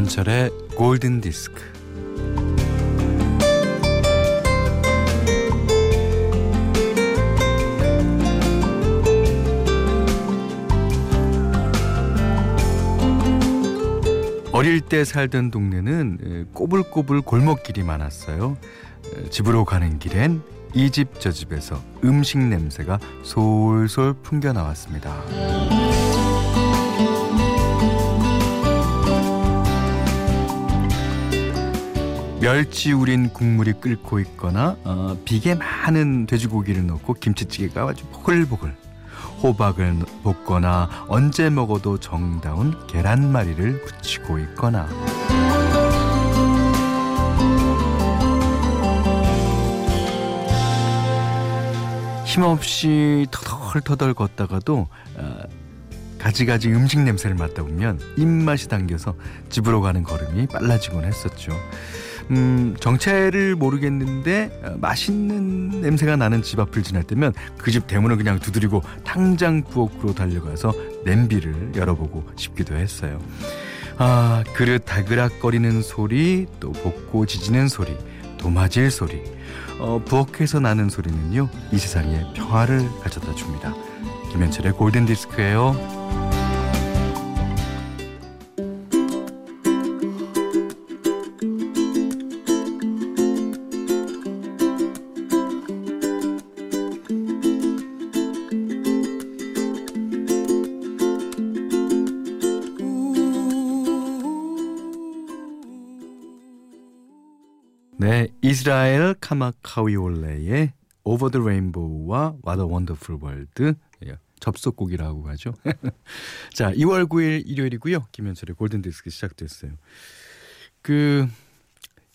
김현철의 골든 디스크. 어릴 때 살던 동네는 꼬불꼬불 골목길이 많았어요. 집으로 가는 길엔 이 집 저 집에서 음식 냄새가 솔솔 풍겨 나왔습니다. 멸치 우린 국물이 끓고 있거나 어, 비계 많은 돼지고기를 넣고 김치찌개가 아주 보글보글 호박을 볶거나 언제 먹어도 정다운 계란말이를 부치고 있거나 힘없이 터덜터덜 걷다가도 어, 가지가지 음식 냄새를 맡다 보면 입맛이 당겨서 집으로 가는 걸음이 빨라지곤 했었죠. 음, 정체를 모르겠는데 어, 맛있는 냄새가 나는 집 앞을 지날 때면 그 집 대문을 그냥 두드리고 당장 부엌으로 달려가서 냄비를 열어보고 싶기도 했어요. 아, 그릇 다그락거리는 소리, 또 볶고 지지는 소리, 도마질 소리, 어, 부엌에서 나는 소리는요, 이 세상에 평화를 가져다 줍니다. 김현철의 골든 디스크예요. 네, 이스라엘 카마카위올레의 Over the Rainbow와 What a Wonderful World 예, 접속곡이라고 하죠. 자, 2월 9일 일요일이고요. 김현철의 골든 디스크 시작됐어요. 그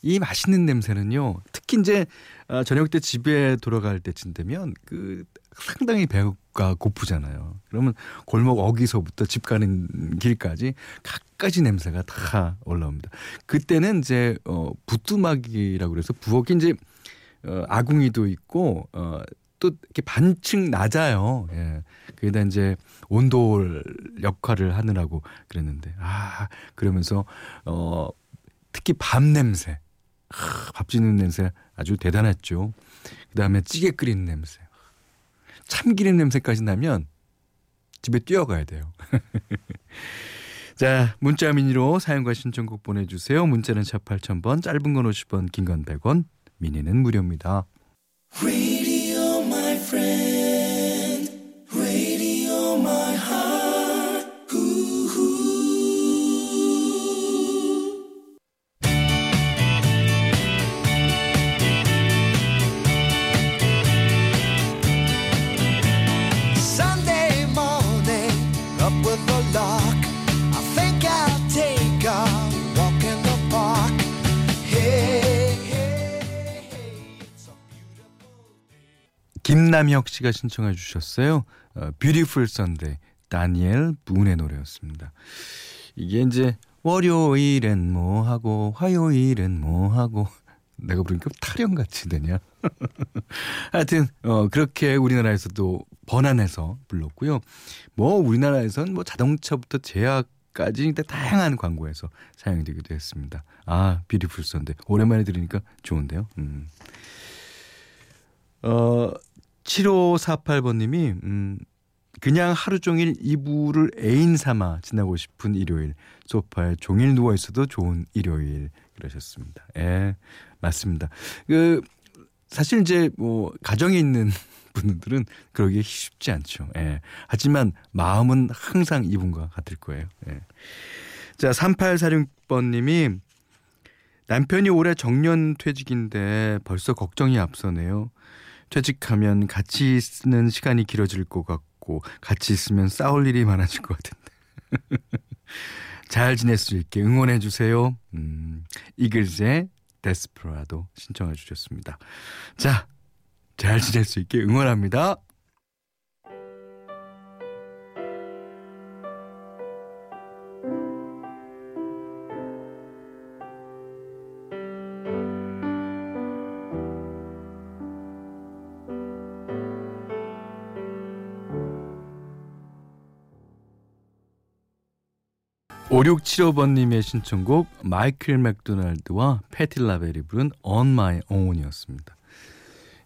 이 맛있는 냄새는요. 특히 이제 아, 저녁 때 집에 돌아갈 때쯤 되면 그 상당히 배가 고프잖아요. 그러면 골목 어기서부터 집 가는 길까지 갖가지 냄새가 다 올라옵니다. 그때는 이제 어 부뚜막이라고 그래서 부엌이 이제 어 아궁이도 있고 어 또 이렇게 반층 낮아요. 예. 그게다 이제 온돌 역할을 하느라고 그랬는데 아 그러면서 어 특히 밥 냄새 아, 밥 짓는 냄새 아주 대단했죠. 그 다음에 찌개 끓이는 냄새 참기름 냄새까지 나면 집에 뛰어가야 돼요. 자, 문자 미니로 사용과 신청곡 보내주세요. 문자는 샵 8000번, 짧은 건 50원, 긴 건 100원, 미니는 무료입니다. 김남혁 씨가 신청해 주셨어요. 어, Beautiful Sunday 다니엘 문의 노래였습니다. 이게 이제 월요일엔 뭐 하고 화요일엔 뭐 하고 내가 부르니까 타령 같이 되냐. 하여튼 어 그렇게 우리나라에서도 번안해서 불렀고요. 뭐 우리나라에선 뭐 자동차부터 제약 까지 다양한 광고에서 사용되기도 했습니다. 아, 비리풀 선데 오랜만에 들으니까 좋은데요. 음. 어 7548번님이 음, 그냥 하루 종일 이불을 애인 삼아 지나고 싶은 일요일 소파에 종일 누워 있어도 좋은 일요일 그러셨습니다. 예, 맞습니다. 그 사실 이제 뭐 가정에 있는 분들은 그러기 쉽지 않죠. 예. 하지만 마음은 항상 이분과 같을 거예요. 예. 자, 3846번님이 남편이 올해 정년 퇴직인데 벌써 걱정이 앞서네요. 퇴직하면 같이 있는 시간이 길어질 것 같고 같이 있으면 싸울 일이 많아질 것 같은데 잘 지낼 수 있게 응원해 주세요. 음, 이글스의 데스프라도 신청해 주셨습니다. 자, 잘 지낼 수 있게 응원합니다. 5675번님의 신청곡 마이클 맥도날드와 패티 라벨이 부른 On My Own이었습니다.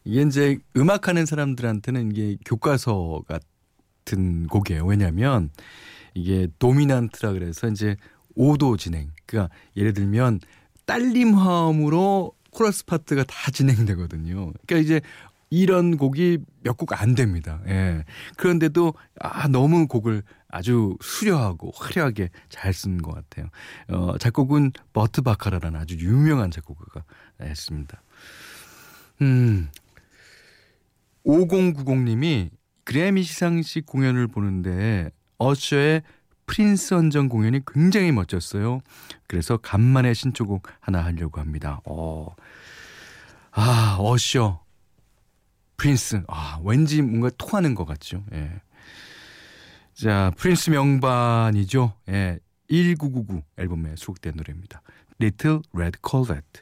이게 이제 음악하는 사람들한테는 이게 교과서 같은 곡이에요. 왜냐하면 이게 도미난트라 그래서 이제 5도 진행. 그러니까 예를 들면 딸림 화음으로 코러스 파트가 다 진행되거든요. 그러니까 이제 이런 곡이 몇 곡 안 됩니다. 예. 그런데도 아 너무 곡을 아주 수려하고 화려하게 잘 쓴 것 같아요. 어, 작곡은 버트 바카라라는 아주 유명한 작곡가가 했습니다. 음. 5090님이 그래미 시상식 공연을 보는데 어셔의 프린스 헌정 공연이 굉장히 멋졌어요. 그래서 간만에 신초곡 하나 하려고 합니다. 어. 아, 어셔. 프린스. 아, 왠지 뭔가 통하는 것 같죠. 예. 자, 프린스 명반이죠. 예. 1999 앨범에 수록된 노래입니다. Little Red Corvette.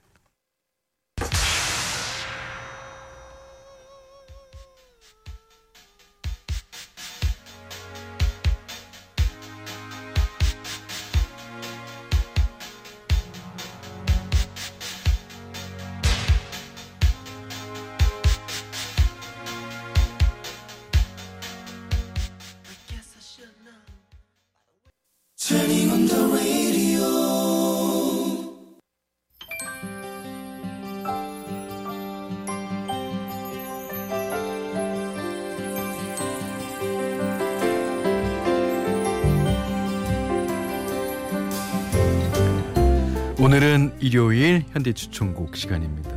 오늘은 일요일 현대 추천곡 시간입니다.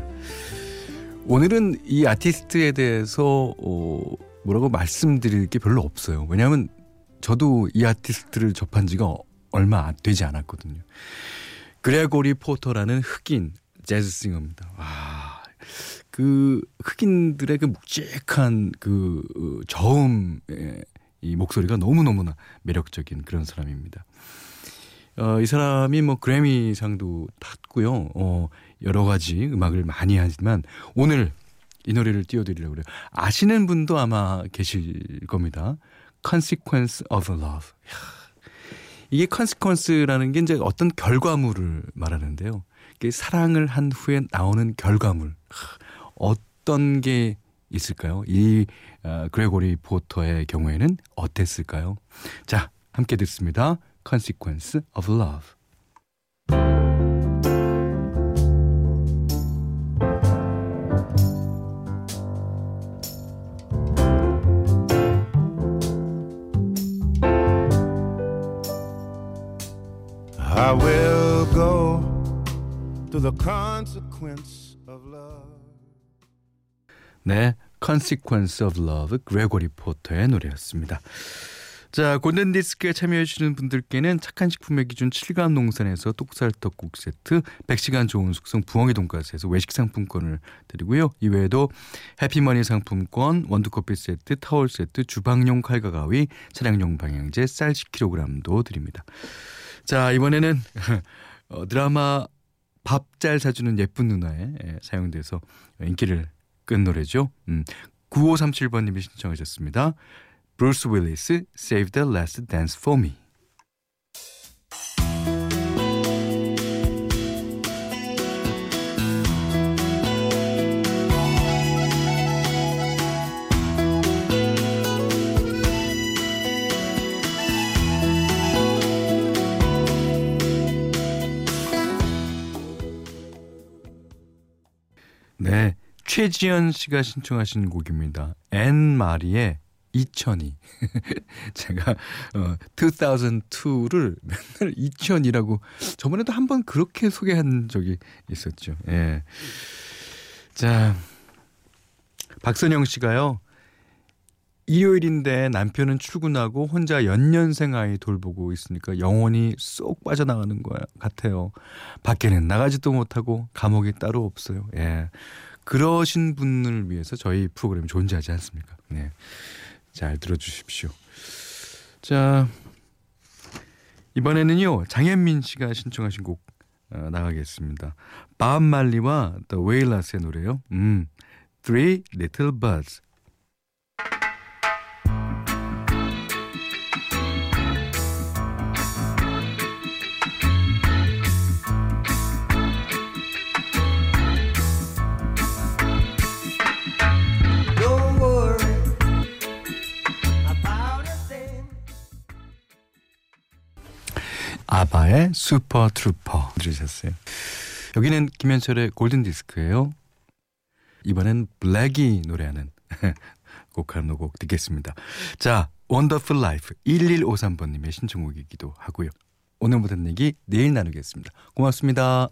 오늘은 이 아티스트에 대해서 어, 뭐라고 말씀드릴 게 별로 없어요. 왜냐하면 저도 이 아티스트를 접한 지가 얼마 되지 않았거든요. 그레고리 포터라는 흑인 재즈싱어입니다. 와, 그 흑인들의 그 묵직한 그 어, 저음의 이 목소리가 너무너무나 매력적인 그런 사람입니다. 어, 이 사람이 뭐 그래미상도 탔고요. 어, 여러 가지 음악을 많이 하지만 오늘 이 노래를 띄워드리려고 그래요. 아시는 분도 아마 계실 겁니다. Consequence of Love. 이게 consequence라는 게 이제 어떤 결과물을 말하는데요. 이게 사랑을 한 후에 나오는 결과물. 어떤 게 있을까요? 이 어, 그레고리 포터의 경우에는 어땠을까요? 자, 함께 듣습니다. Consequence of Love. I will go to the consequence of love. 네, Consequence of Love, 그레고리 포터의 노래였습니다. 자, 골든 디스크에 참여해 주시는 분들께는 착한 식품의 기준 7간 농산에서 똑살떡국 세트, 100시간 좋은 숙성 부엉이 돈가스에서 외식 상품권을 드리고요. 이외에도 해피머니 상품권, 원두 커피 세트, 타월 세트, 주방용 칼과 가위, 차량용 방향제, 쌀 10kg도 드립니다. 자, 이번에는 어, 드라마 밥 잘 사주는 예쁜 누나에 예, 사용돼서 인기를 끈 노래죠. 음, 9537번님이 신청하셨습니다. 브루스 윌리스 Save the Last Dance for Me. 네, 최지연 씨가 신청하신 곡입니다. 앤 마리의 2002. 제가 어 2002를 맨날 2000이라고 저번에도 한 번 그렇게 소개한 적이 있었죠. 예. 자. 박선영 씨가요. 일요일인데 남편은 출근하고 혼자 연년생 아이 돌보고 있으니까 영혼이 쏙 빠져나가는 것 같아요. 밖에는 나가지도 못하고 감옥이 따로 없어요. 예. 그러신 분을 위해서 저희 프로그램이 존재하지 않습니까? 네. 잘 들어주십시오. 자, 이번에는요, 장현민 씨가 신청하신 곡 어, 나가겠습니다. 밥 말리와 The Wailers 노래요. 음, Three Little Birds. 아바의 Super Trouper 들으셨어요. 여기는 김현철의 골든 디스크예요. 이번엔 블랙이 노래하는 곡 한 곡 듣겠습니다. 자, Wonderful Life 1153번 님의 신청곡이기도 하고요. 오늘 못한 얘기 내일 나누겠습니다. 고맙습니다.